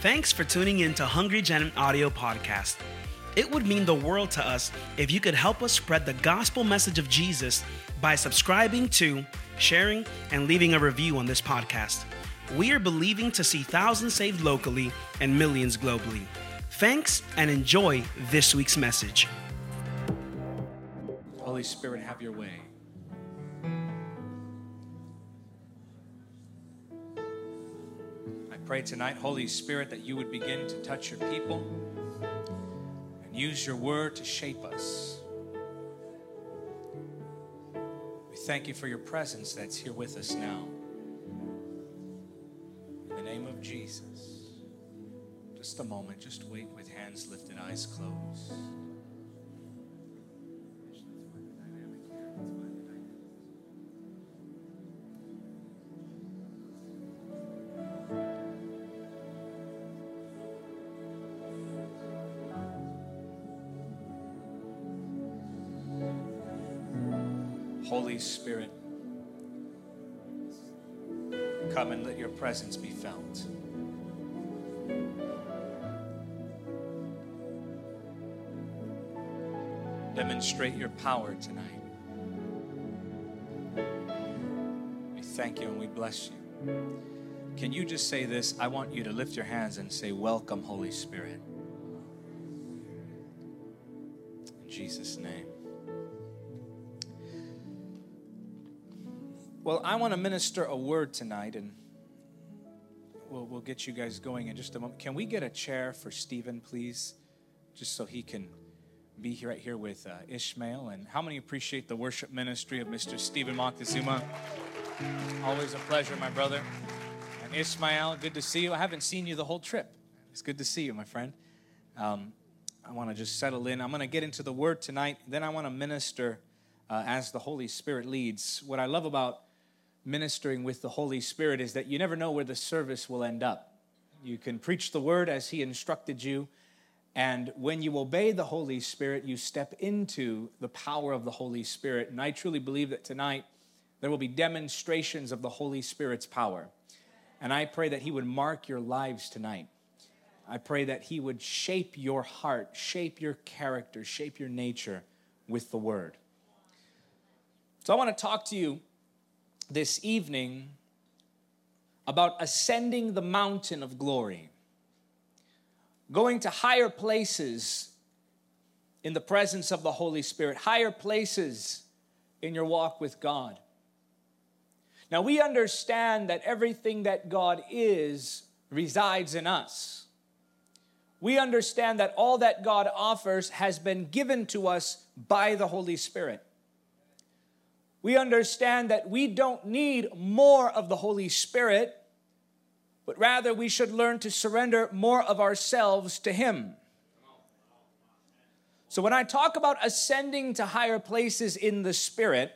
Thanks for tuning in to Hungry Gen Audio Podcast. It would mean the world to us if you could help us spread the gospel message of Jesus by subscribing to, sharing, and leaving a review on this podcast. We are believing to see thousands saved locally and millions globally. Thanks and enjoy this week's message. Holy Spirit, have your way. Pray tonight, Holy Spirit, that you would begin to touch your people and use your word to shape us. We thank you for your presence that's here with us now. In the name of Jesus. Just a moment, just wait with hands lifted, eyes closed. Spirit, come and let your presence be felt. Demonstrate your power tonight. We thank you and we bless you. Can you just say this? I want you to lift your hands and say, Welcome, Holy Spirit. In Jesus' name. Well, I want to minister a word tonight, and we'll, we'll get you guys going in just a moment. Can we get a chair for Stephen, please? Just so he can be right here with uh, Ishmael. And how many appreciate the worship ministry of Mr. Stephen Moctezuma? Always a pleasure, my brother. And Ishmael, good to see you. I haven't seen you the whole trip. It's good to see you, my friend. Um, I want to just settle in. I'm going to get into the word tonight. Then I want to minister uh, as the Holy Spirit leads. What I love about ministering with the Holy Spirit is that you never know where the service will end up. You can preach the word as He instructed you, and when you obey the Holy Spirit, you step into the power of the Holy Spirit. And I truly believe that tonight there will be demonstrations of the Holy Spirit's power. And I pray that He would mark your lives tonight. I pray that He would shape your heart, shape your character, shape your nature with the Word. So I want to talk to you this evening about ascending the mountain of glory, going to higher places in the presence of the Holy Spirit, higher places in your walk with God. Now, we understand that everything that God is resides in us. We understand that all that God offers has been given to us by the Holy Spirit we understand that we don't need more of the Holy Spirit, but rather we should learn to surrender more of ourselves to Him. So when I talk about ascending to higher places in the Spirit,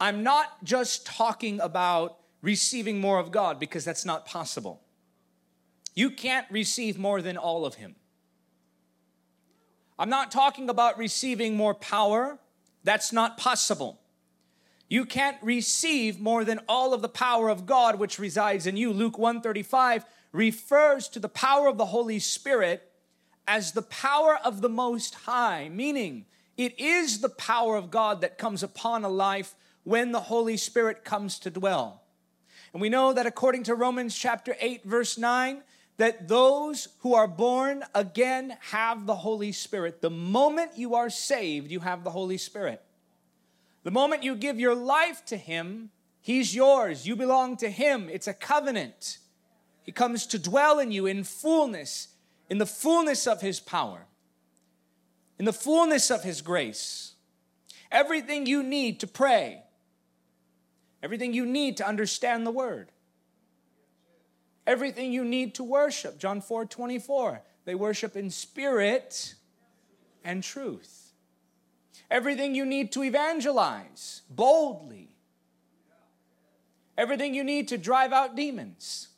I'm not just talking about receiving more of God because that's not possible. You can't receive more than all of Him. I'm not talking about receiving more power. That's not possible. You can't receive more than all of the power of God which resides in you. Luke 135 refers to the power of the Holy Spirit as the power of the Most High, meaning it is the power of God that comes upon a life when the Holy Spirit comes to dwell. And we know that according to Romans chapter 8, verse 9, that those who are born again have the Holy Spirit. The moment you are saved, you have the Holy Spirit. The moment you give your life to Him, He's yours. You belong to Him. It's a covenant. He comes to dwell in you in fullness, in the fullness of His power, in the fullness of His grace. Everything you need to pray, everything you need to understand the Word, everything you need to worship. John 4 24. They worship in spirit and truth everything you need to evangelize boldly, everything you need to drive out demons,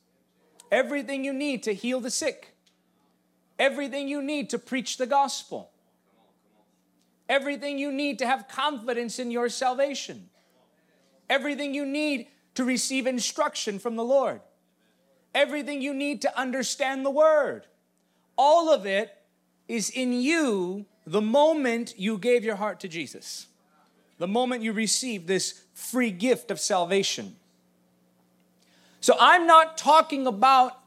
everything you need to heal the sick, everything you need to preach the gospel, everything you need to have confidence in your salvation, everything you need to receive instruction from the Lord. everything you need to understand the word. All of it is in you the moment you gave your heart to Jesus, the moment you received this free gift of salvation. So I'm not talking about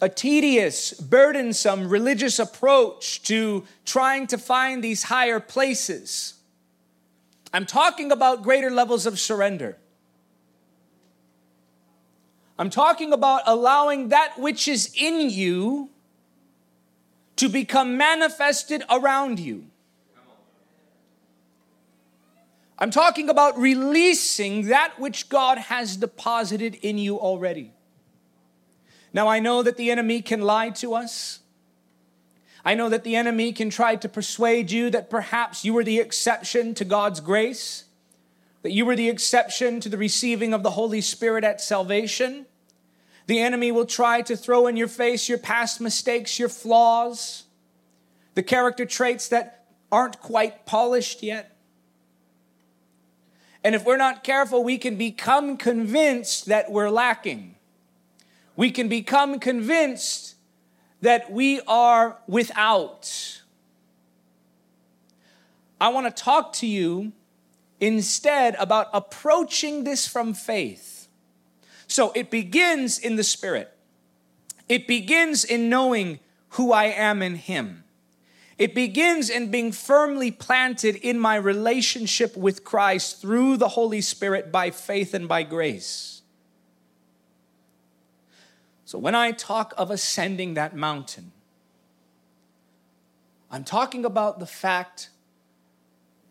a tedious, burdensome religious approach to trying to find these higher places. I'm talking about greater levels of surrender. I'm talking about allowing that which is in you to become manifested around you. I'm talking about releasing that which God has deposited in you already. Now, I know that the enemy can lie to us. I know that the enemy can try to persuade you that perhaps you were the exception to God's grace, that you were the exception to the receiving of the Holy Spirit at salvation. The enemy will try to throw in your face your past mistakes, your flaws, the character traits that aren't quite polished yet. And if we're not careful, we can become convinced that we're lacking. We can become convinced that we are without. I want to talk to you instead about approaching this from faith. So it begins in the Spirit, it begins in knowing who I am in Him. It begins in being firmly planted in my relationship with Christ through the Holy Spirit by faith and by grace. So when I talk of ascending that mountain, I'm talking about the fact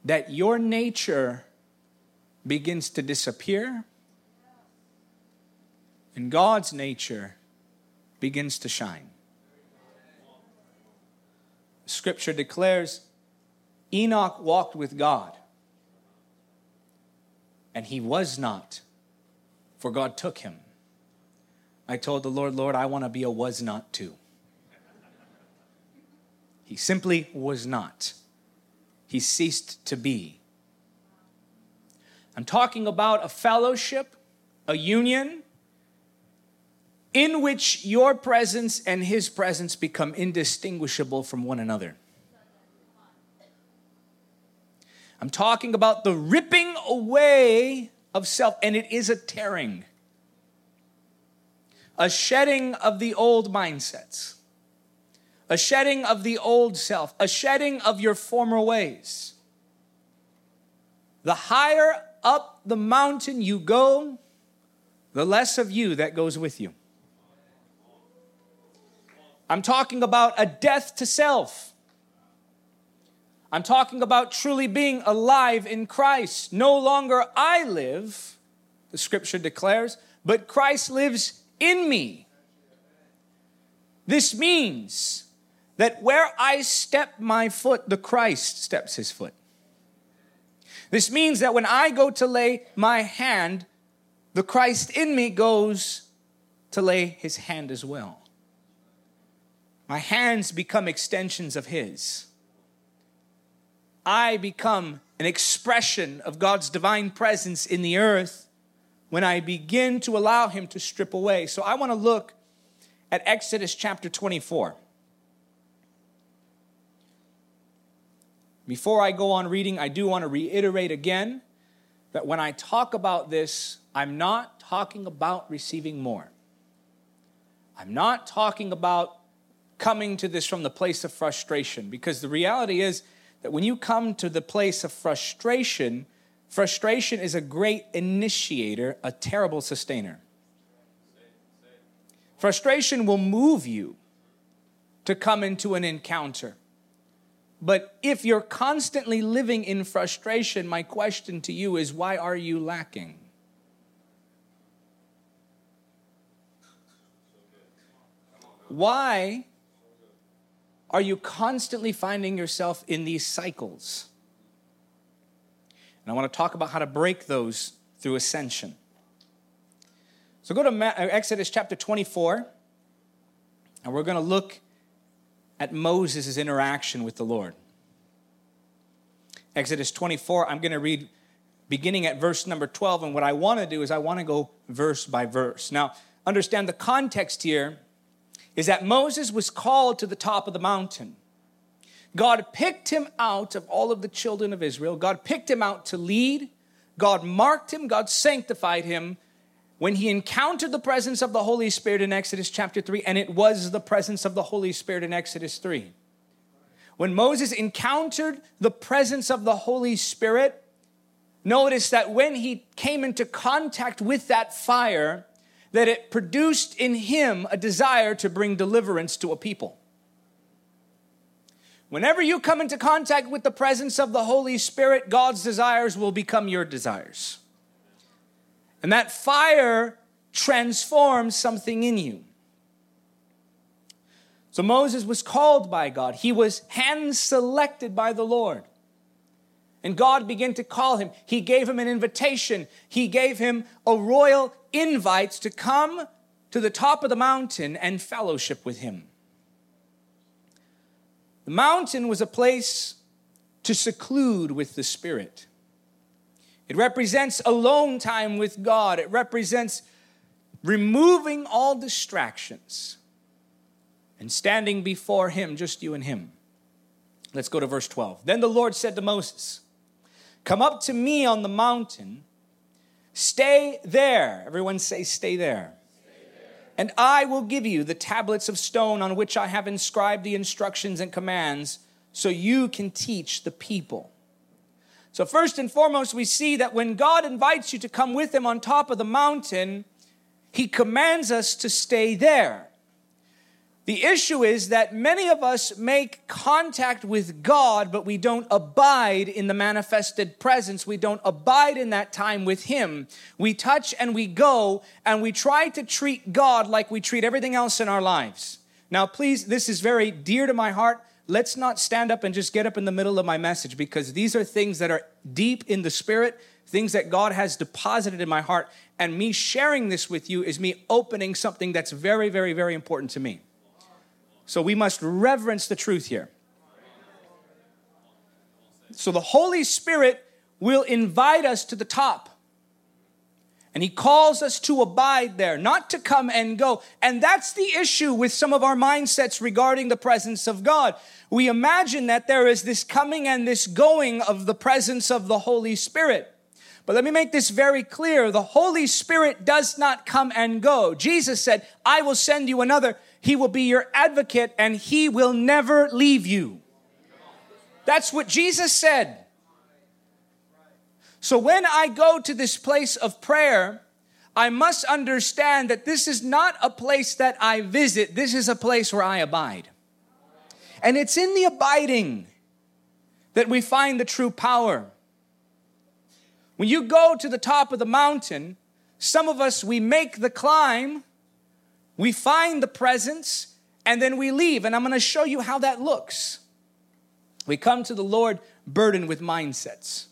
that your nature begins to disappear and God's nature begins to shine. Scripture declares Enoch walked with God, and he was not, for God took him. I told the Lord, Lord, I want to be a was not too. He simply was not. He ceased to be. I'm talking about a fellowship, a union, in which your presence and his presence become indistinguishable from one another. I'm talking about the ripping away of self, and it is a tearing, a shedding of the old mindsets, a shedding of the old self, a shedding of your former ways. The higher up the mountain you go, the less of you that goes with you. I'm talking about a death to self. I'm talking about truly being alive in Christ. No longer I live, the scripture declares, but Christ lives in me. This means that where I step my foot, the Christ steps his foot. This means that when I go to lay my hand, the Christ in me goes to lay his hand as well. My hands become extensions of His. I become an expression of God's divine presence in the earth when I begin to allow Him to strip away. So I want to look at Exodus chapter 24. Before I go on reading, I do want to reiterate again that when I talk about this, I'm not talking about receiving more. I'm not talking about coming to this from the place of frustration because the reality is that when you come to the place of frustration, frustration is a great initiator, a terrible sustainer. Frustration will move you to come into an encounter. But if you're constantly living in frustration, my question to you is why are you lacking? Why are you constantly finding yourself in these cycles? And I want to talk about how to break those through ascension. So go to uh, Exodus chapter 24, and we're going to look at Moses' interaction with the Lord. Exodus 24, I'm going to read beginning at verse number 12. And what I want to do is I want to go verse by verse. Now, understand the context here is that Moses was called to the top of the mountain. God picked him out of all of the children of Israel. God picked him out to lead. God marked him. God sanctified him when he encountered the presence of the Holy Spirit in Exodus chapter 3, and it was the presence of the Holy Spirit in Exodus 3. When Moses encountered the presence of the Holy Spirit, notice that when he came into contact with that fire, that it produced in him a desire to bring deliverance to a people. Whenever you come into contact with the presence of the Holy Spirit, God's desires will become your desires. And that fire transforms something in you. So Moses was called by God, he was hand selected by the Lord. And God began to call him. He gave him an invitation. He gave him a royal invite to come to the top of the mountain and fellowship with him. The mountain was a place to seclude with the Spirit. It represents alone time with God. It represents removing all distractions and standing before Him, just you and Him. Let's go to verse 12. Then the Lord said to Moses, Come up to me on the mountain, stay there. Everyone say, Stay there. And I will give you the tablets of stone on which I have inscribed the instructions and commands so you can teach the people. So, first and foremost, we see that when God invites you to come with Him on top of the mountain, He commands us to stay there. The issue is that many of us make contact with God, but we don't abide in the manifested presence. We don't abide in that time with Him. We touch and we go, and we try to treat God like we treat everything else in our lives. Now, please, this is very dear to my heart. Let's not stand up and just get up in the middle of my message because these are things that are deep in the spirit, things that God has deposited in my heart. And me sharing this with you is me opening something that's very, very, very important to me. So we must reverence the truth here. So the Holy Spirit will invite us to the top. And he calls us to abide there, not to come and go. And that's the issue with some of our mindsets regarding the presence of God. We imagine that there is this coming and this going of the presence of the Holy Spirit. But let me make this very clear. The Holy Spirit does not come and go. Jesus said, I will send you another he will be your advocate and he will never leave you. That's what Jesus said. So when I go to this place of prayer, I must understand that this is not a place that I visit, this is a place where I abide. And it's in the abiding that we find the true power. When you go to the top of the mountain, some of us, we make the climb, we find the presence and then we leave. And I'm going to show you how that looks. We come to the Lord burdened with mindsets,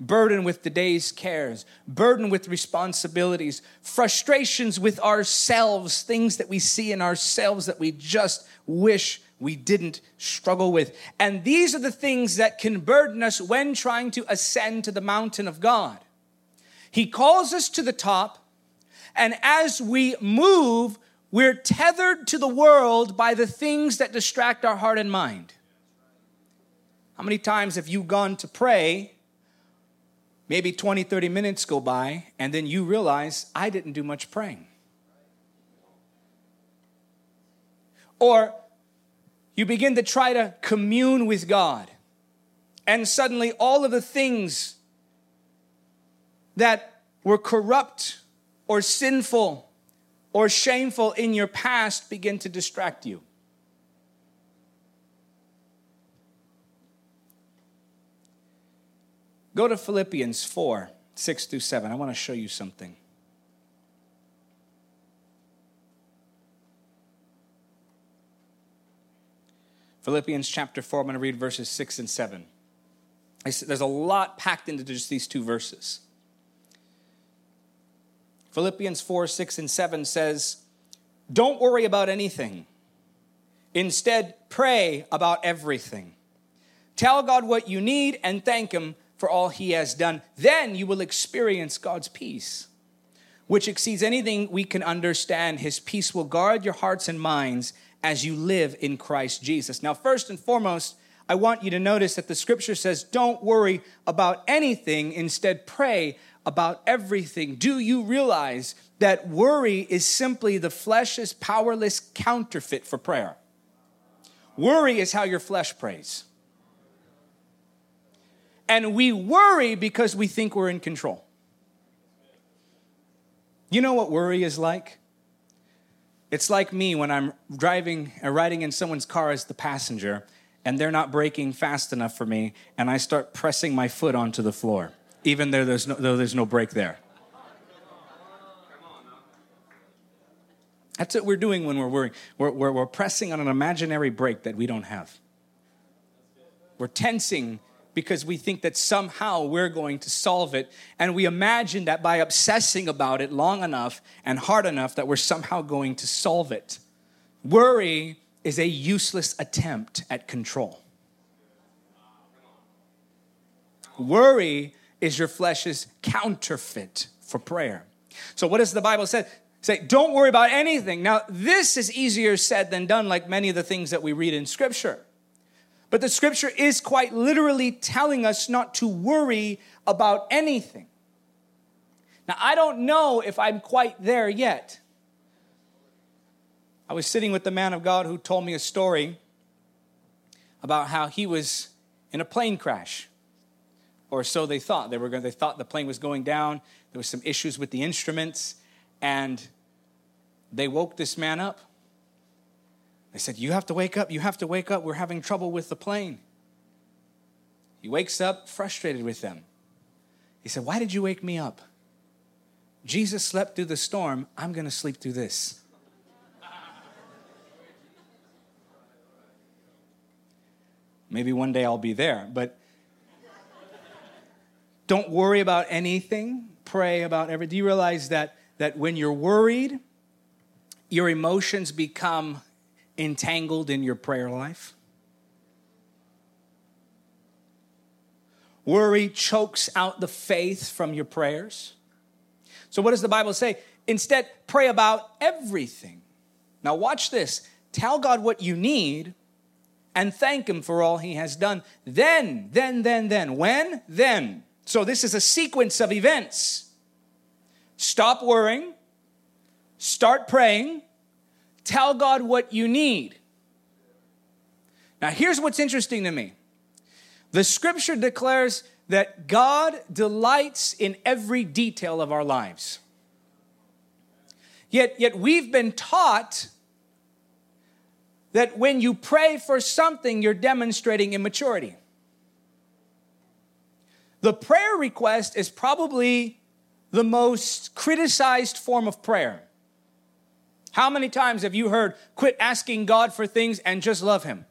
burdened with the day's cares, burdened with responsibilities, frustrations with ourselves, things that we see in ourselves that we just wish we didn't struggle with. And these are the things that can burden us when trying to ascend to the mountain of God. He calls us to the top, and as we move, we're tethered to the world by the things that distract our heart and mind. How many times have you gone to pray? Maybe 20, 30 minutes go by, and then you realize, I didn't do much praying. Or you begin to try to commune with God, and suddenly all of the things that were corrupt or sinful or shameful in your past begin to distract you. Go to Philippians 4 6 through 7. I want to show you something. Philippians chapter 4, I'm going to read verses 6 and 7. There's a lot packed into just these two verses. Philippians 4 6 and 7 says, Don't worry about anything. Instead, pray about everything. Tell God what you need and thank Him for all He has done. Then you will experience God's peace, which exceeds anything we can understand. His peace will guard your hearts and minds as you live in Christ Jesus. Now, first and foremost, I want you to notice that the scripture says, don't worry about anything, instead, pray about everything. Do you realize that worry is simply the flesh's powerless counterfeit for prayer? Worry is how your flesh prays. And we worry because we think we're in control. You know what worry is like? It's like me when I'm driving or riding in someone's car as the passenger and they're not braking fast enough for me and I start pressing my foot onto the floor, even though there's no, though there's no brake there. That's what we're doing when we're worrying. We're, we're, we're pressing on an imaginary brake that we don't have. We're tensing because we think that somehow we're going to solve it. And we imagine that by obsessing about it long enough and hard enough that we're somehow going to solve it. Worry is a useless attempt at control. Worry is your flesh's counterfeit for prayer. So, what does the Bible say? Say, don't worry about anything. Now, this is easier said than done, like many of the things that we read in Scripture. But the scripture is quite literally telling us not to worry about anything. Now, I don't know if I'm quite there yet. I was sitting with the man of God who told me a story about how he was in a plane crash. Or so they thought. They, were going, they thought the plane was going down. There was some issues with the instruments. And they woke this man up. They said, You have to wake up. You have to wake up. We're having trouble with the plane. He wakes up frustrated with them. He said, Why did you wake me up? Jesus slept through the storm. I'm going to sleep through this. Maybe one day I'll be there, but don't worry about anything. Pray about everything. Do you realize that, that when you're worried, your emotions become entangled in your prayer life? Worry chokes out the faith from your prayers. So, what does the Bible say? Instead, pray about everything. Now, watch this. Tell God what you need and thank Him for all He has done. Then, then, then, then. When? Then. So, this is a sequence of events. Stop worrying, start praying, Tell God what you need. Now, here's what's interesting to me the scripture declares that God delights in every detail of our lives. Yet, yet we've been taught that when you pray for something, you're demonstrating immaturity. The prayer request is probably the most criticized form of prayer. How many times have you heard, quit asking God for things and just love Him?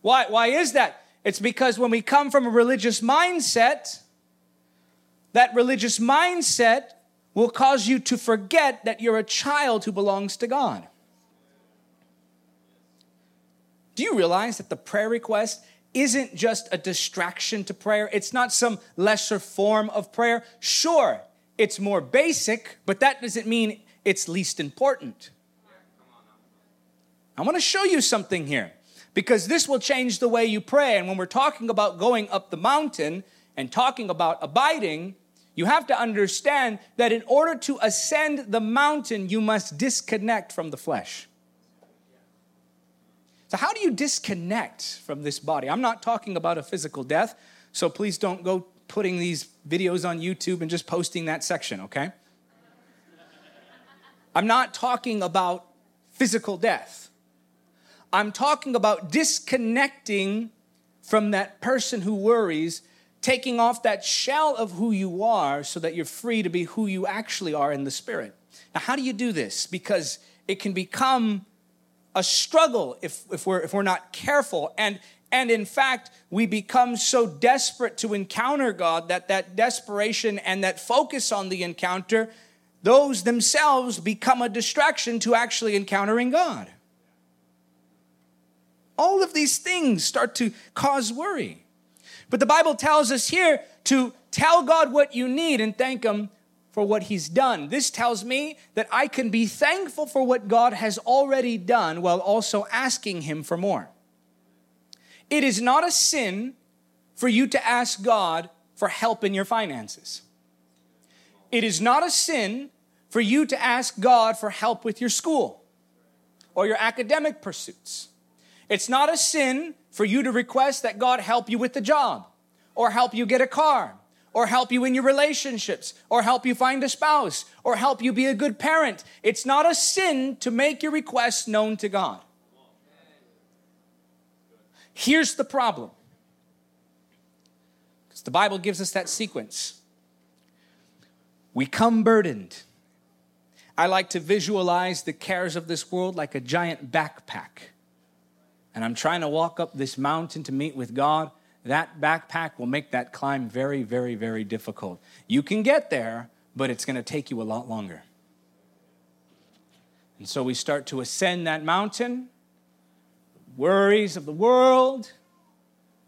Why, why is that? It's because when we come from a religious mindset, that religious mindset will cause you to forget that you're a child who belongs to God. Do you realize that the prayer request isn't just a distraction to prayer? It's not some lesser form of prayer. Sure, it's more basic, but that doesn't mean it's least important. I want to show you something here because this will change the way you pray. And when we're talking about going up the mountain and talking about abiding, you have to understand that in order to ascend the mountain, you must disconnect from the flesh. So, how do you disconnect from this body? I'm not talking about a physical death, so please don't go putting these videos on YouTube and just posting that section, okay? I'm not talking about physical death. I'm talking about disconnecting from that person who worries, taking off that shell of who you are so that you're free to be who you actually are in the spirit. Now, how do you do this? Because it can become a struggle if, if, we're, if we're not careful. And and in fact, we become so desperate to encounter God that that desperation and that focus on the encounter, those themselves become a distraction to actually encountering God. All of these things start to cause worry. But the Bible tells us here to tell God what you need and thank Him for what He's done. This tells me that I can be thankful for what God has already done while also asking Him for more. It is not a sin for you to ask God for help in your finances. It is not a sin for you to ask God for help with your school or your academic pursuits. It's not a sin for you to request that God help you with the job or help you get a car or help you in your relationships or help you find a spouse or help you be a good parent. It's not a sin to make your requests known to God. Here's the problem. Because the Bible gives us that sequence. We come burdened. I like to visualize the cares of this world like a giant backpack. And I'm trying to walk up this mountain to meet with God. That backpack will make that climb very, very, very difficult. You can get there, but it's going to take you a lot longer. And so we start to ascend that mountain. Worries of the world,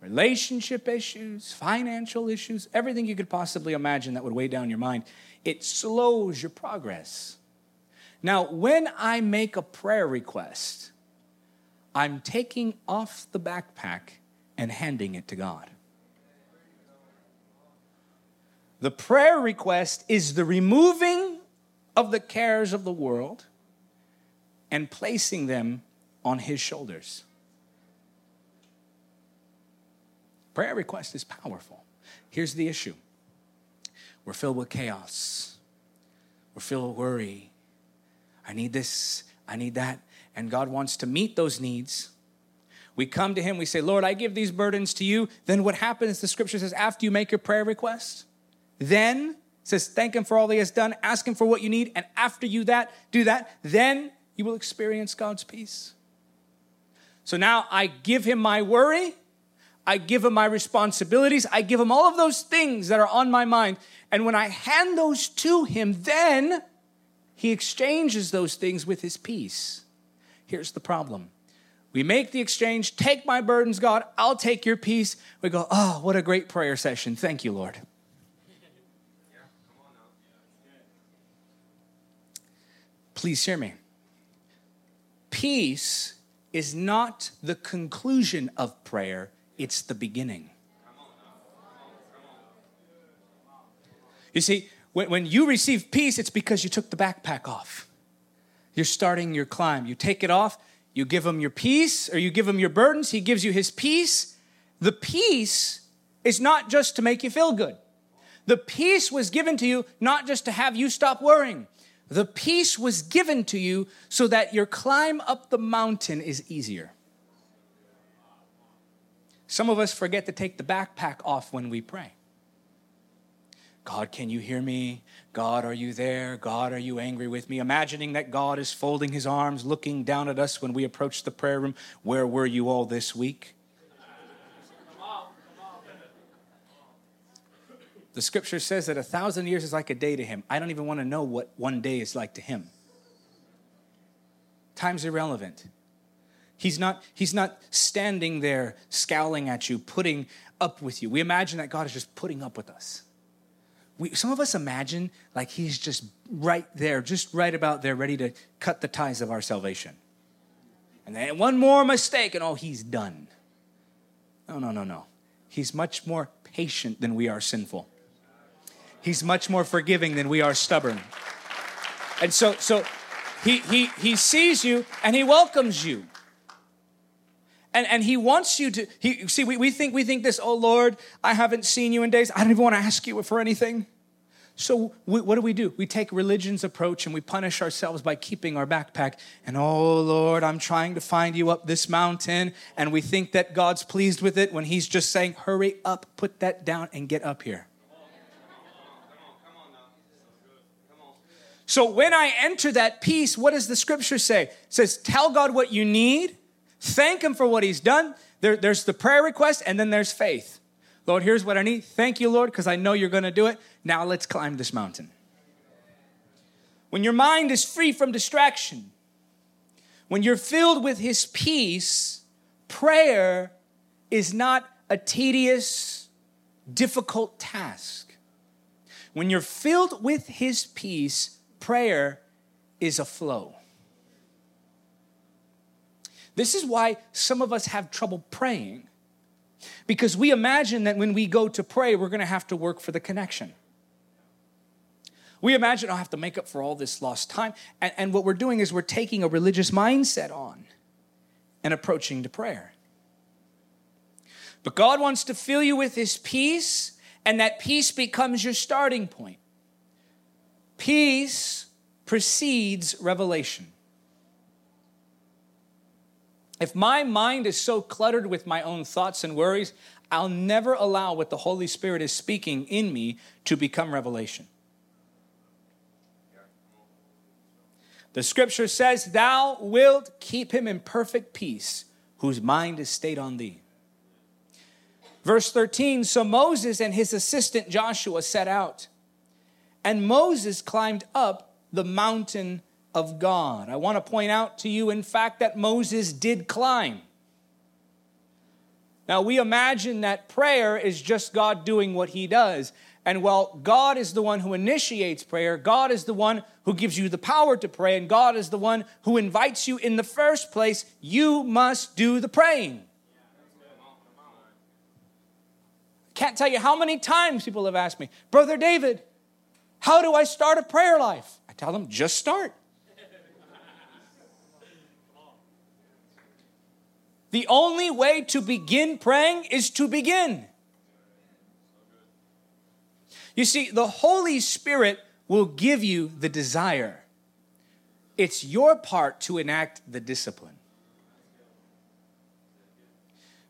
relationship issues, financial issues, everything you could possibly imagine that would weigh down your mind. It slows your progress. Now, when I make a prayer request, I'm taking off the backpack and handing it to God. The prayer request is the removing of the cares of the world and placing them on His shoulders. Prayer request is powerful. Here's the issue we're filled with chaos, we're filled with worry, I need this, I need that. And God wants to meet those needs. We come to Him, we say, Lord, I give these burdens to you. Then what happens, the scripture says, after you make your prayer request, then says, thank Him for all He has done, ask Him for what you need, and after you that, do that, then you will experience God's peace. So now I give Him my worry, I give Him my responsibilities, I give Him all of those things that are on my mind. And when I hand those to Him, then he exchanges those things with his peace. Here's the problem. We make the exchange, take my burdens, God, I'll take your peace. We go, oh, what a great prayer session. Thank you, Lord. Please hear me. Peace is not the conclusion of prayer, it's the beginning. You see, when, you receive peace, it's because you took the backpack off. You're starting your climb. You take it off, you give him your peace, or you give him your burdens, he gives you his peace. The peace is not just to make you feel good. The peace was given to you not just to have you stop worrying. The peace was given to you so that your climb up the mountain is easier. Some of us forget to take the backpack off when we pray. God, can you hear me? God, are you there? God, are you angry with me? Imagining that God is folding his arms, looking down at us when we approach the prayer room. Where were you all this week? The scripture says that a thousand years is like a day to him. I don't even want to know what one day is like to him. Time's irrelevant. He's not, he's not standing there scowling at you, putting up with you. We imagine that God is just putting up with us we, some of us imagine like he's just right there, just right about there, ready to cut the ties of our salvation. And then one more mistake, and oh, he's done. No, no, no, no. He's much more patient than we are sinful. He's much more forgiving than we are stubborn. And so, so he, he, he sees you and he welcomes you. And, and he wants you to, he, see, we, we, think, we think this, oh Lord, I haven't seen you in days. I don't even want to ask you for anything. So we, what do we do? We take religion's approach and we punish ourselves by keeping our backpack. And oh Lord, I'm trying to find you up this mountain. And we think that God's pleased with it when he's just saying, hurry up, put that down and get up here. So when I enter that peace, what does the scripture say? It says, tell God what you need Thank Him for what He's done. There, there's the prayer request, and then there's faith. Lord, here's what I need. Thank you, Lord, because I know you're going to do it. Now let's climb this mountain. When your mind is free from distraction, when you're filled with His peace, prayer is not a tedious, difficult task. When you're filled with His peace, prayer is a flow. This is why some of us have trouble praying, because we imagine that when we go to pray, we're gonna have to work for the connection. We imagine I'll have to make up for all this lost time. And, and what we're doing is we're taking a religious mindset on and approaching to prayer. But God wants to fill you with His peace, and that peace becomes your starting point. Peace precedes revelation. If my mind is so cluttered with my own thoughts and worries, I'll never allow what the Holy Spirit is speaking in me to become revelation. The scripture says, Thou wilt keep him in perfect peace, whose mind is stayed on thee. Verse 13 So Moses and his assistant Joshua set out, and Moses climbed up the mountain of God. I want to point out to you, in fact, that Moses did climb. Now, we imagine that prayer is just God doing what he does. And while God is the one who initiates prayer, God is the one who gives you the power to pray, and God is the one who invites you in the first place, you must do the praying. Can't tell you how many times people have asked me, Brother David, how do I start a prayer life? I tell them, just start. The only way to begin praying is to begin. You see, the Holy Spirit will give you the desire. It's your part to enact the discipline.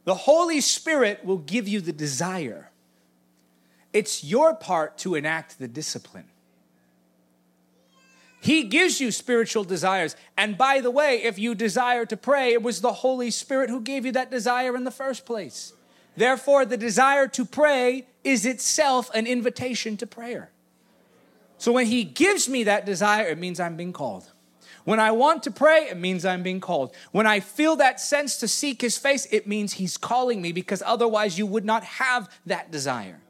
The Holy Spirit will give you the desire. It's your part to enact the discipline. He gives you spiritual desires. And by the way, if you desire to pray, it was the Holy Spirit who gave you that desire in the first place. Therefore, the desire to pray is itself an invitation to prayer. So when He gives me that desire, it means I'm being called. When I want to pray, it means I'm being called. When I feel that sense to seek His face, it means He's calling me because otherwise you would not have that desire.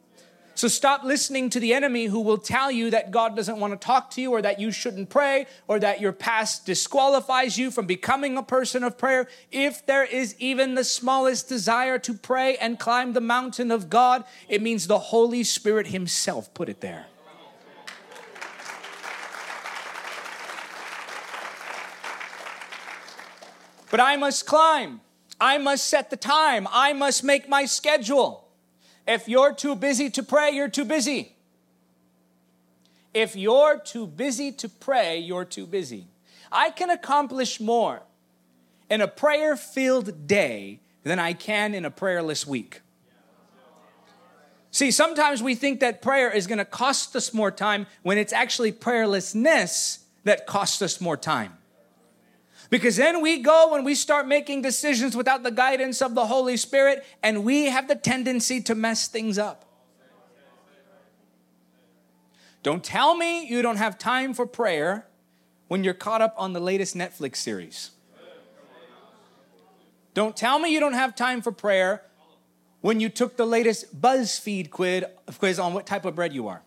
So stop listening to the enemy who will tell you that God doesn't want to talk to you or that you shouldn't pray or that your past disqualifies you from becoming a person of prayer. If there is even the smallest desire to pray and climb the mountain of God, it means the Holy Spirit Himself put it there. But I must climb. I must set the time. I must make my schedule. If you're too busy to pray, you're too busy. If you're too busy to pray, you're too busy. I can accomplish more in a prayer filled day than I can in a prayerless week. See, sometimes we think that prayer is going to cost us more time when it's actually prayerlessness that costs us more time. Because then we go and we start making decisions without the guidance of the Holy Spirit, and we have the tendency to mess things up. Don't tell me you don't have time for prayer when you're caught up on the latest Netflix series. Don't tell me you don't have time for prayer when you took the latest BuzzFeed quiz on what type of bread you are.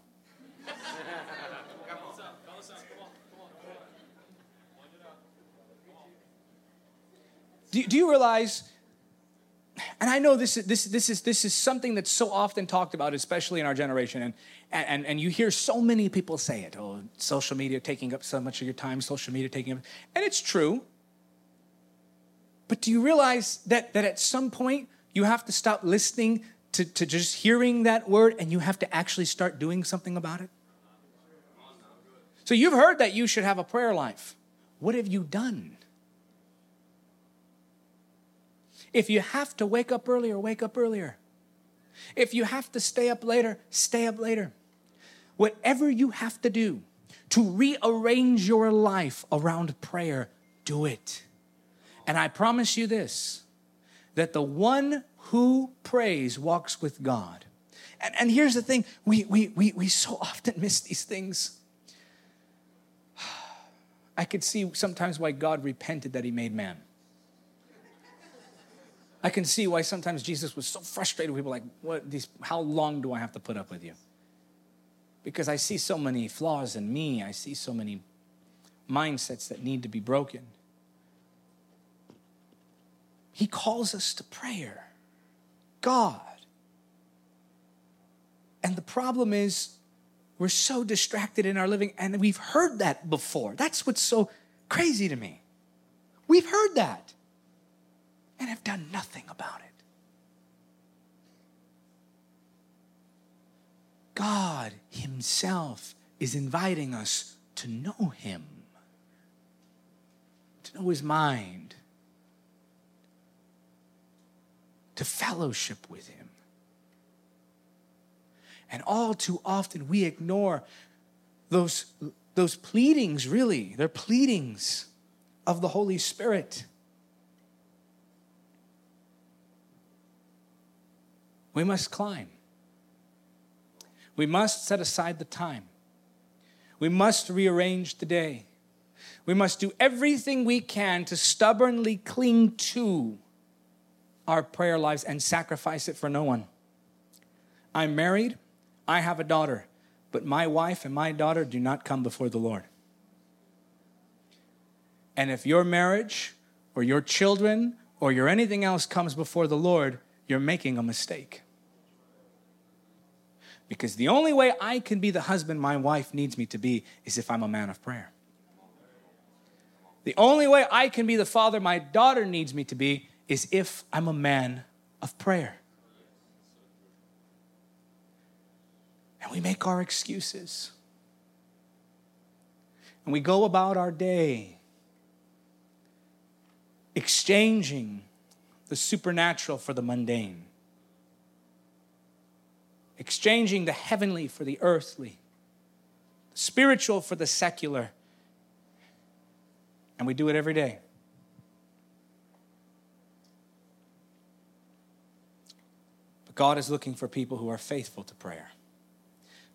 Do, do you realize? And I know this is, this, this, is, this is something that's so often talked about, especially in our generation. And, and, and you hear so many people say it oh, social media taking up so much of your time, social media taking up. And it's true. But do you realize that, that at some point you have to stop listening to, to just hearing that word and you have to actually start doing something about it? So you've heard that you should have a prayer life. What have you done? If you have to wake up earlier, wake up earlier. If you have to stay up later, stay up later. Whatever you have to do to rearrange your life around prayer, do it. And I promise you this that the one who prays walks with God. And, and here's the thing we, we, we, we so often miss these things. I could see sometimes why God repented that he made man. I can see why sometimes Jesus was so frustrated with people like, what these how long do I have to put up with you? Because I see so many flaws in me. I see so many mindsets that need to be broken. He calls us to prayer. God. And the problem is, we're so distracted in our living, and we've heard that before. That's what's so crazy to me. We've heard that and have done nothing about it. God Himself is inviting us to know Him, to know His mind, to fellowship with Him. And all too often we ignore those, those pleadings, really. They're pleadings of the Holy Spirit. We must climb. We must set aside the time. We must rearrange the day. We must do everything we can to stubbornly cling to our prayer lives and sacrifice it for no one. I'm married. I have a daughter, but my wife and my daughter do not come before the Lord. And if your marriage or your children or your anything else comes before the Lord, you're making a mistake. Because the only way I can be the husband my wife needs me to be is if I'm a man of prayer. The only way I can be the father my daughter needs me to be is if I'm a man of prayer. And we make our excuses. And we go about our day exchanging the supernatural for the mundane, exchanging the heavenly for the earthly, the spiritual for the secular. And we do it every day. But God is looking for people who are faithful to prayer.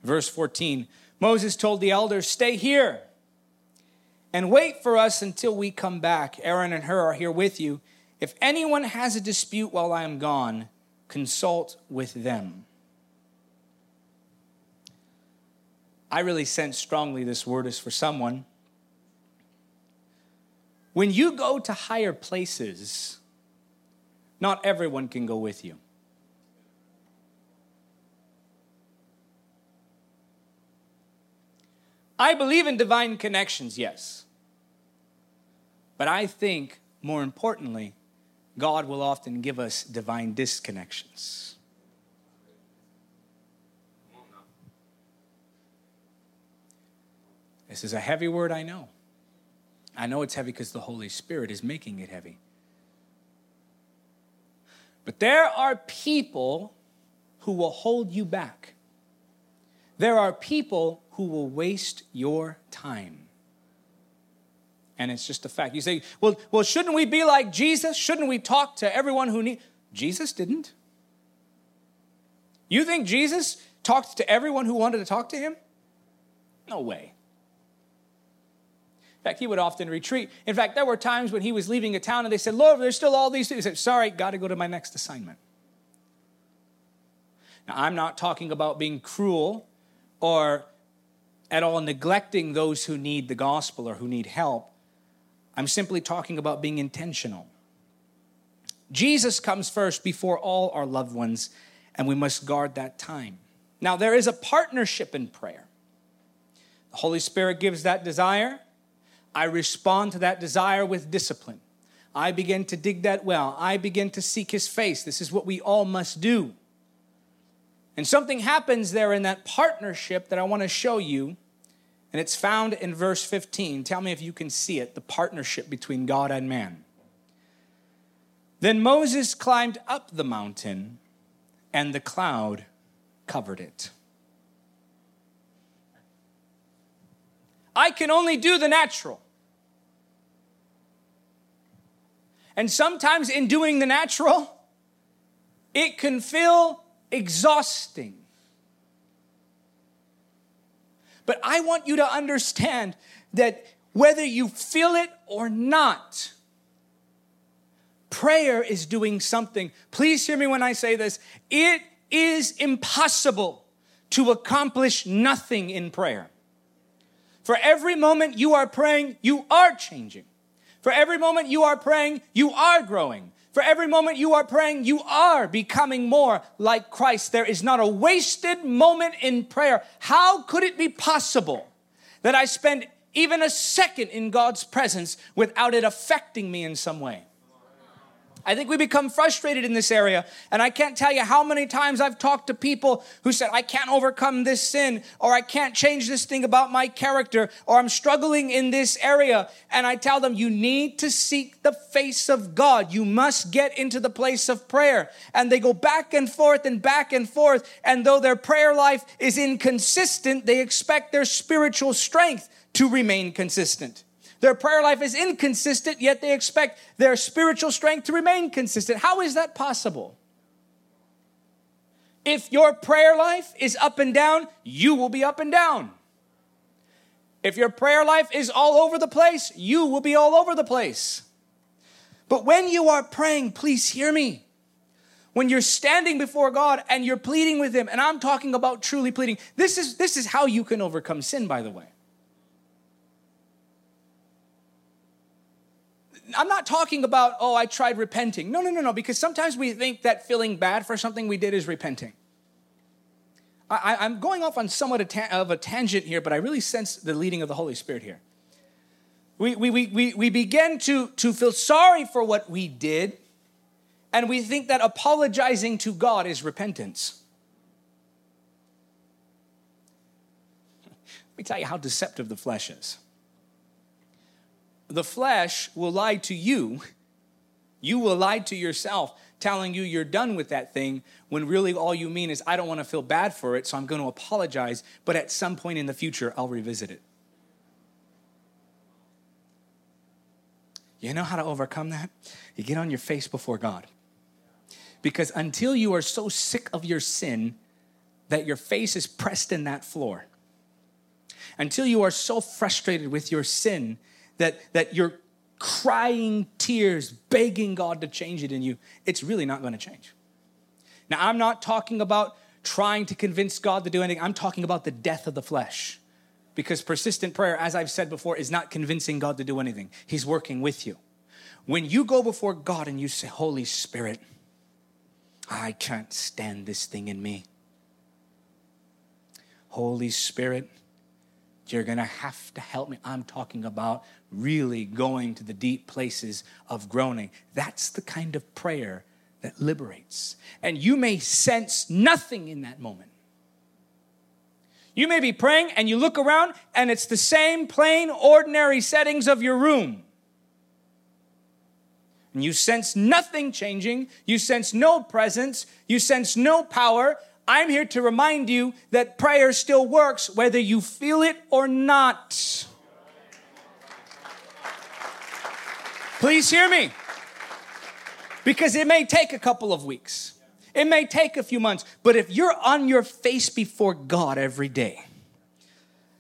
Verse 14 Moses told the elders, Stay here and wait for us until we come back. Aaron and Hur are here with you. If anyone has a dispute while I am gone, consult with them. I really sense strongly this word is for someone. When you go to higher places, not everyone can go with you. I believe in divine connections, yes. But I think, more importantly, God will often give us divine disconnections. This is a heavy word, I know. I know it's heavy because the Holy Spirit is making it heavy. But there are people who will hold you back. There are people who will waste your time. And it's just a fact. You say, well, well, shouldn't we be like Jesus? Shouldn't we talk to everyone who needs? Jesus didn't. You think Jesus talked to everyone who wanted to talk to him? No way. In fact, he would often retreat. In fact, there were times when he was leaving a town and they said, Lord, there's still all these things. He said, Sorry, got to go to my next assignment. Now, I'm not talking about being cruel or at all neglecting those who need the gospel or who need help. I'm simply talking about being intentional. Jesus comes first before all our loved ones, and we must guard that time. Now, there is a partnership in prayer. The Holy Spirit gives that desire. I respond to that desire with discipline. I begin to dig that well. I begin to seek His face. This is what we all must do. And something happens there in that partnership that I want to show you and it's found in verse 15. Tell me if you can see it the partnership between God and man. Then Moses climbed up the mountain, and the cloud covered it. I can only do the natural. And sometimes in doing the natural, it can feel exhausting. But I want you to understand that whether you feel it or not, prayer is doing something. Please hear me when I say this. It is impossible to accomplish nothing in prayer. For every moment you are praying, you are changing. For every moment you are praying, you are growing. For every moment you are praying, you are becoming more like Christ. There is not a wasted moment in prayer. How could it be possible that I spend even a second in God's presence without it affecting me in some way? I think we become frustrated in this area. And I can't tell you how many times I've talked to people who said, I can't overcome this sin, or I can't change this thing about my character, or I'm struggling in this area. And I tell them, you need to seek the face of God. You must get into the place of prayer. And they go back and forth and back and forth. And though their prayer life is inconsistent, they expect their spiritual strength to remain consistent. Their prayer life is inconsistent, yet they expect their spiritual strength to remain consistent. How is that possible? If your prayer life is up and down, you will be up and down. If your prayer life is all over the place, you will be all over the place. But when you are praying, please hear me. When you're standing before God and you're pleading with Him, and I'm talking about truly pleading, this is, this is how you can overcome sin, by the way. I'm not talking about, oh, I tried repenting. No, no, no, no, because sometimes we think that feeling bad for something we did is repenting. I, am going off on somewhat of a tangent here, but I really sense the leading of the Holy Spirit here. We, we, we, we, we begin to, to feel sorry for what we did, and we think that apologizing to God is repentance. Let me tell you how deceptive the flesh is the flesh will lie to you. You will lie to yourself, telling you you're done with that thing when really all you mean is, I don't want to feel bad for it, so I'm going to apologize, but at some point in the future, I'll revisit it. You know how to overcome that? You get on your face before God. Because until you are so sick of your sin that your face is pressed in that floor, until you are so frustrated with your sin that, that you're crying tears, begging God to change it in you, it's really not going to change. Now, I'm not talking about trying to convince God to do anything, I'm talking about the death of the flesh. Because persistent prayer, as I've said before, is not convincing God to do anything, He's working with you. When you go before God and you say, Holy Spirit, I can't stand this thing in me. Holy Spirit, you're going to have to help me. I'm talking about really going to the deep places of groaning. That's the kind of prayer that liberates. And you may sense nothing in that moment. You may be praying and you look around and it's the same plain, ordinary settings of your room. And you sense nothing changing. You sense no presence. You sense no power. I'm here to remind you that prayer still works whether you feel it or not. Please hear me. Because it may take a couple of weeks, it may take a few months, but if you're on your face before God every day,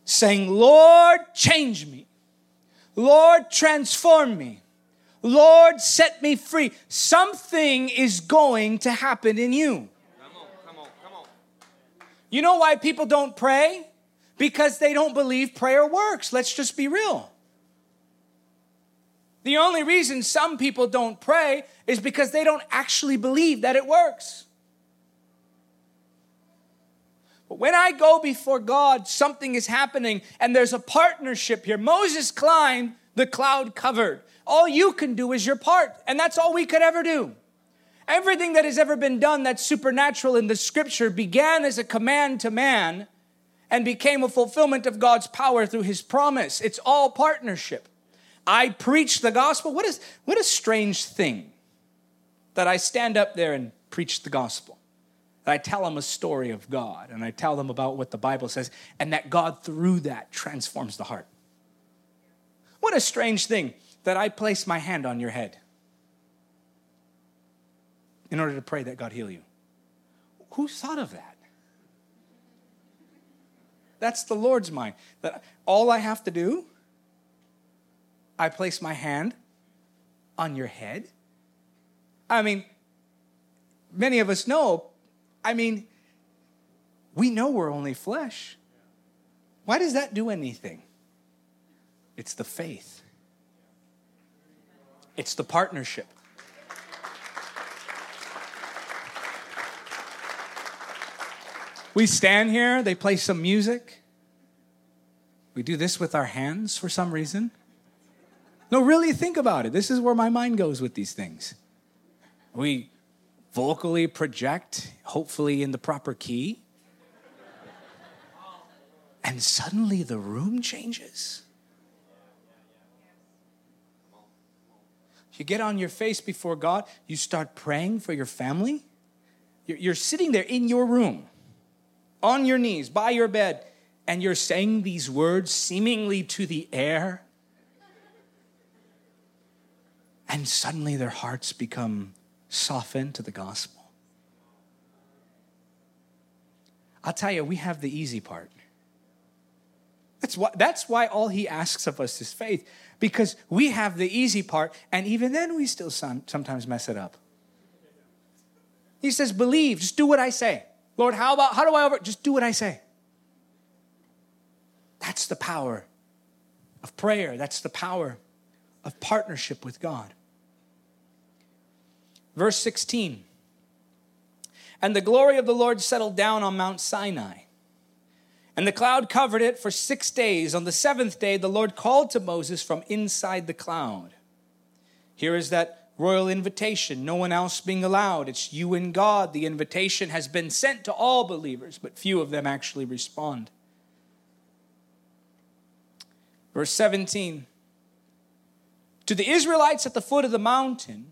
saying, Lord, change me, Lord, transform me, Lord, set me free, something is going to happen in you. You know why people don't pray? Because they don't believe prayer works. Let's just be real. The only reason some people don't pray is because they don't actually believe that it works. But when I go before God, something is happening and there's a partnership here. Moses climbed, the cloud covered. All you can do is your part, and that's all we could ever do. Everything that has ever been done that's supernatural in the scripture began as a command to man and became a fulfillment of God's power through his promise. It's all partnership. I preach the gospel. What is what a strange thing that I stand up there and preach the gospel. That I tell them a story of God and I tell them about what the Bible says and that God through that transforms the heart. What a strange thing that I place my hand on your head in order to pray that God heal you. Who thought of that? That's the Lord's mind. That all I have to do, I place my hand on your head I mean, many of us know, I mean, we know we're only flesh. Why does that do anything? It's the faith, it's the partnership. We stand here, they play some music. We do this with our hands for some reason. No, really think about it. This is where my mind goes with these things. We vocally project, hopefully in the proper key. And suddenly the room changes. You get on your face before God, you start praying for your family. You're sitting there in your room, on your knees, by your bed, and you're saying these words seemingly to the air. And suddenly their hearts become softened to the gospel. I'll tell you, we have the easy part. That's why, that's why all he asks of us is faith, because we have the easy part, and even then we still some, sometimes mess it up. He says, believe, just do what I say. Lord, how about, how do I over, just do what I say. That's the power of prayer. That's the power of partnership with God. Verse 16 And the glory of the Lord settled down on Mount Sinai. And the cloud covered it for six days. On the seventh day, the Lord called to Moses from inside the cloud. Here is that royal invitation, no one else being allowed. It's you and God. The invitation has been sent to all believers, but few of them actually respond. Verse 17 To the Israelites at the foot of the mountain,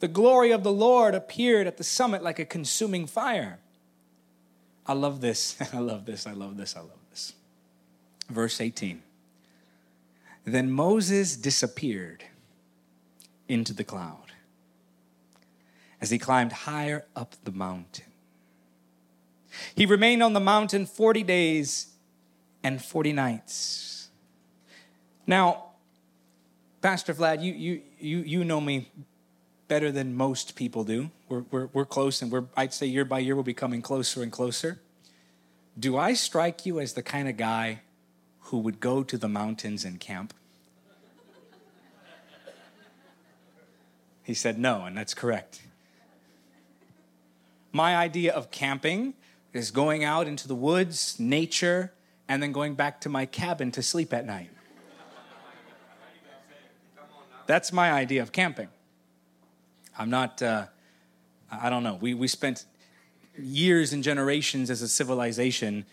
the glory of the Lord appeared at the summit like a consuming fire. I love this. I love this. I love this. I love this. Verse 18. Then Moses disappeared into the cloud as he climbed higher up the mountain. He remained on the mountain 40 days and 40 nights. Now, Pastor Vlad, you, you, you, you know me better than most people do. We're, we're, we're close, and we're, I'd say year by year we're becoming closer and closer. Do I strike you as the kind of guy who would go to the mountains and camp? He said no, and that's correct. My idea of camping is going out into the woods, nature, and then going back to my cabin to sleep at night. That's my idea of camping. I'm not, uh, I don't know. We, we spent years and generations as a civilization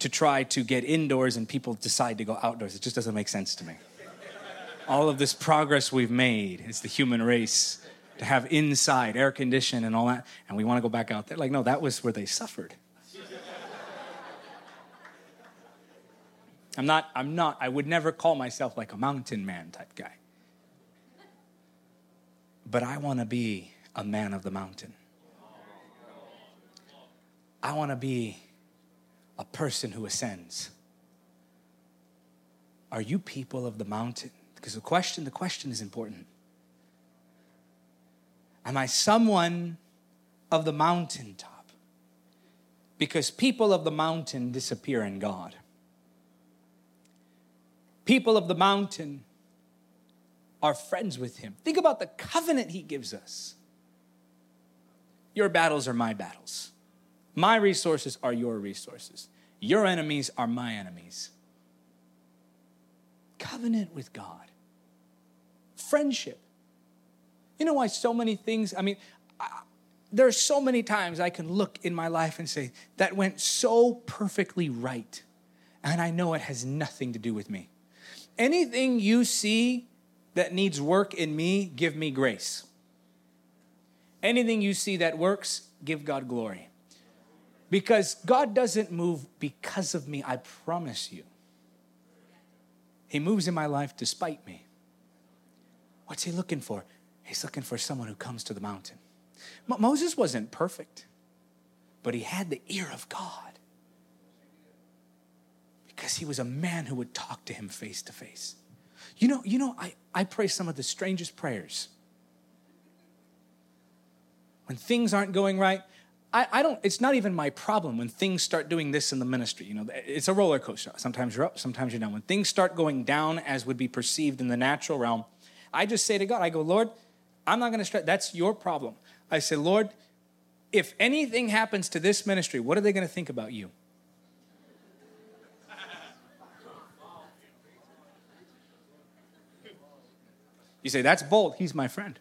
to try to get indoors and people decide to go outdoors. It just doesn't make sense to me. All of this progress we've made as the human race to have inside air condition and all that, and we want to go back out there. Like, no, that was where they suffered. I'm not, I'm not, I would never call myself like a mountain man type guy but I want to be a man of the mountain. I want to be a person who ascends. Are you people of the mountain? Because the question, the question is important. Am I someone of the mountaintop? Because people of the mountain disappear in God. People of the mountain are friends with Him. Think about the covenant He gives us. Your battles are my battles, my resources are your resources, your enemies are my enemies. Covenant with God, friendship. You know why so many things, I mean, I, there are so many times I can look in my life and say, that went so perfectly right. And I know it has nothing to do with me. Anything you see that needs work in me, give me grace. Anything you see that works, give God glory. Because God doesn't move because of me, I promise you. He moves in my life despite me. What's he looking for? He's looking for someone who comes to the mountain. Moses wasn't perfect, but he had the ear of God because he was a man who would talk to him face to face. You know, you know, I, I pray some of the strangest prayers. when things aren't going right, I, I, don't, it's not even my problem when things start doing this in the ministry. You know, it's a roller coaster. Sometimes you're up, sometimes you're down. When things start going down as would be perceived in the natural realm, I just say to God, I go, Lord, I'm not going to stress. That's your problem. I say, Lord, if anything happens to this ministry, what are they going to think about you? You say, that's bold. He's my friend.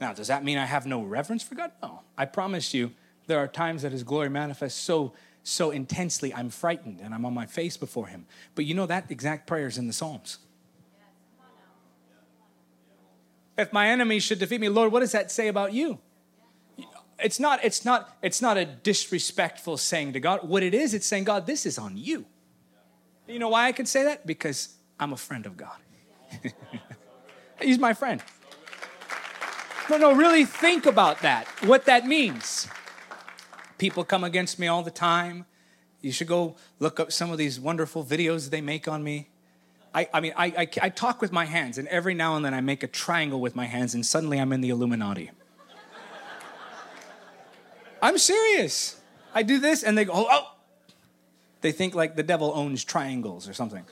Now, does that mean I have no reverence for God? No. I promise you, there are times that His glory manifests so so intensely, I'm frightened and I'm on my face before Him. But you know that exact prayer is in the Psalms. If my enemies should defeat me, Lord, what does that say about you? It's not, it's not, it's not a disrespectful saying to God. What it is, it's saying, God, this is on you. You know why I can say that? Because I'm a friend of God. He's my friend. No, no, really think about that, what that means. People come against me all the time. You should go look up some of these wonderful videos they make on me. I, I mean, I, I, I talk with my hands, and every now and then I make a triangle with my hands, and suddenly I'm in the Illuminati. I'm serious. I do this, and they go, oh, oh. They think like the devil owns triangles or something.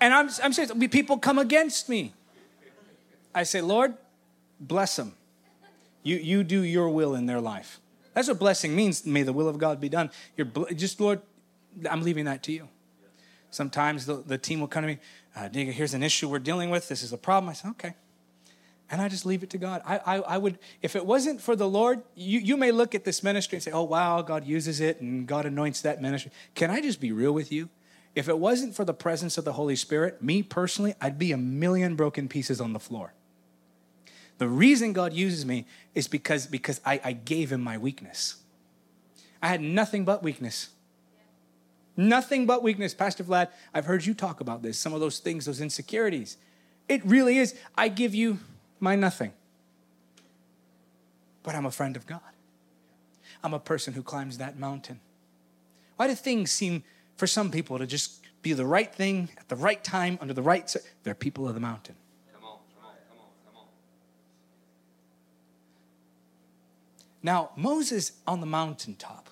And I'm, I'm serious. People come against me. I say, Lord, bless them. You, you do your will in their life. That's what blessing means. May the will of God be done. You're just, Lord, I'm leaving that to you. Sometimes the, the team will come to me, uh, here's an issue we're dealing with. This is a problem. I say, okay. And I just leave it to God. I, I, I, would, if it wasn't for the Lord, you, you may look at this ministry and say, oh, wow, God uses it and God anoints that ministry. Can I just be real with you? If it wasn't for the presence of the Holy Spirit, me personally, I'd be a million broken pieces on the floor. The reason God uses me is because, because I, I gave him my weakness. I had nothing but weakness. Nothing but weakness. Pastor Vlad, I've heard you talk about this, some of those things, those insecurities. It really is. I give you my nothing. But I'm a friend of God. I'm a person who climbs that mountain. Why do things seem for some people to just be the right thing at the right time under the right they're people of the mountain. Come on, come on, come on, come on. Now, Moses on the mountaintop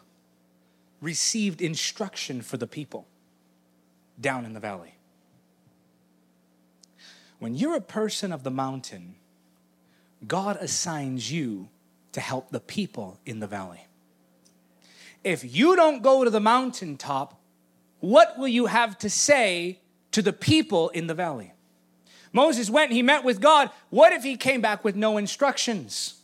received instruction for the people down in the valley. When you're a person of the mountain, God assigns you to help the people in the valley. If you don't go to the mountaintop, what will you have to say to the people in the valley? Moses went, he met with God. What if he came back with no instructions?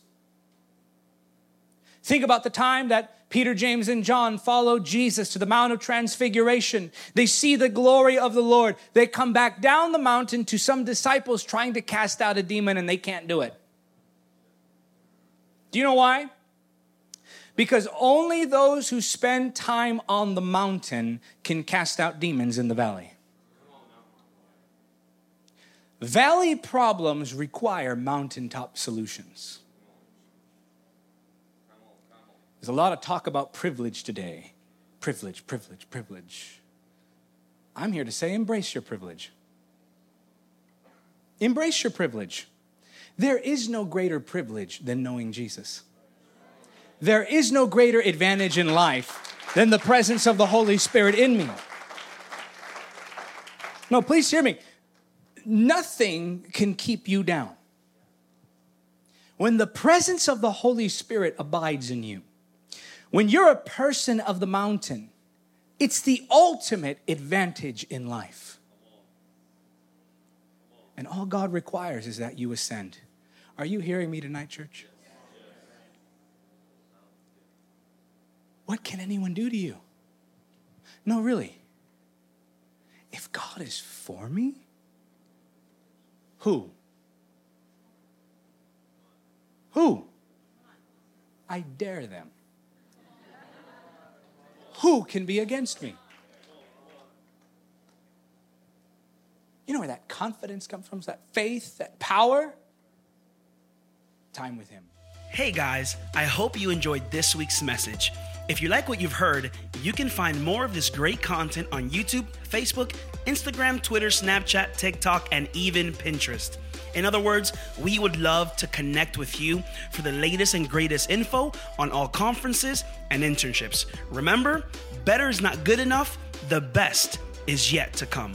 Think about the time that Peter, James, and John follow Jesus to the Mount of Transfiguration. They see the glory of the Lord. They come back down the mountain to some disciples trying to cast out a demon and they can't do it. Do you know why? Because only those who spend time on the mountain can cast out demons in the valley. Valley problems require mountaintop solutions. There's a lot of talk about privilege today. Privilege, privilege, privilege. I'm here to say embrace your privilege. Embrace your privilege. There is no greater privilege than knowing Jesus. There is no greater advantage in life than the presence of the Holy Spirit in me. No, please hear me. Nothing can keep you down. When the presence of the Holy Spirit abides in you, when you're a person of the mountain, it's the ultimate advantage in life. And all God requires is that you ascend. Are you hearing me tonight, church? What can anyone do to you? No, really. If God is for me, who? Who? I dare them. Who can be against me? You know where that confidence comes from? That faith, that power? Time with Him. Hey guys, I hope you enjoyed this week's message. If you like what you've heard, you can find more of this great content on YouTube, Facebook, Instagram, Twitter, Snapchat, TikTok, and even Pinterest. In other words, we would love to connect with you for the latest and greatest info on all conferences and internships. Remember, better is not good enough, the best is yet to come.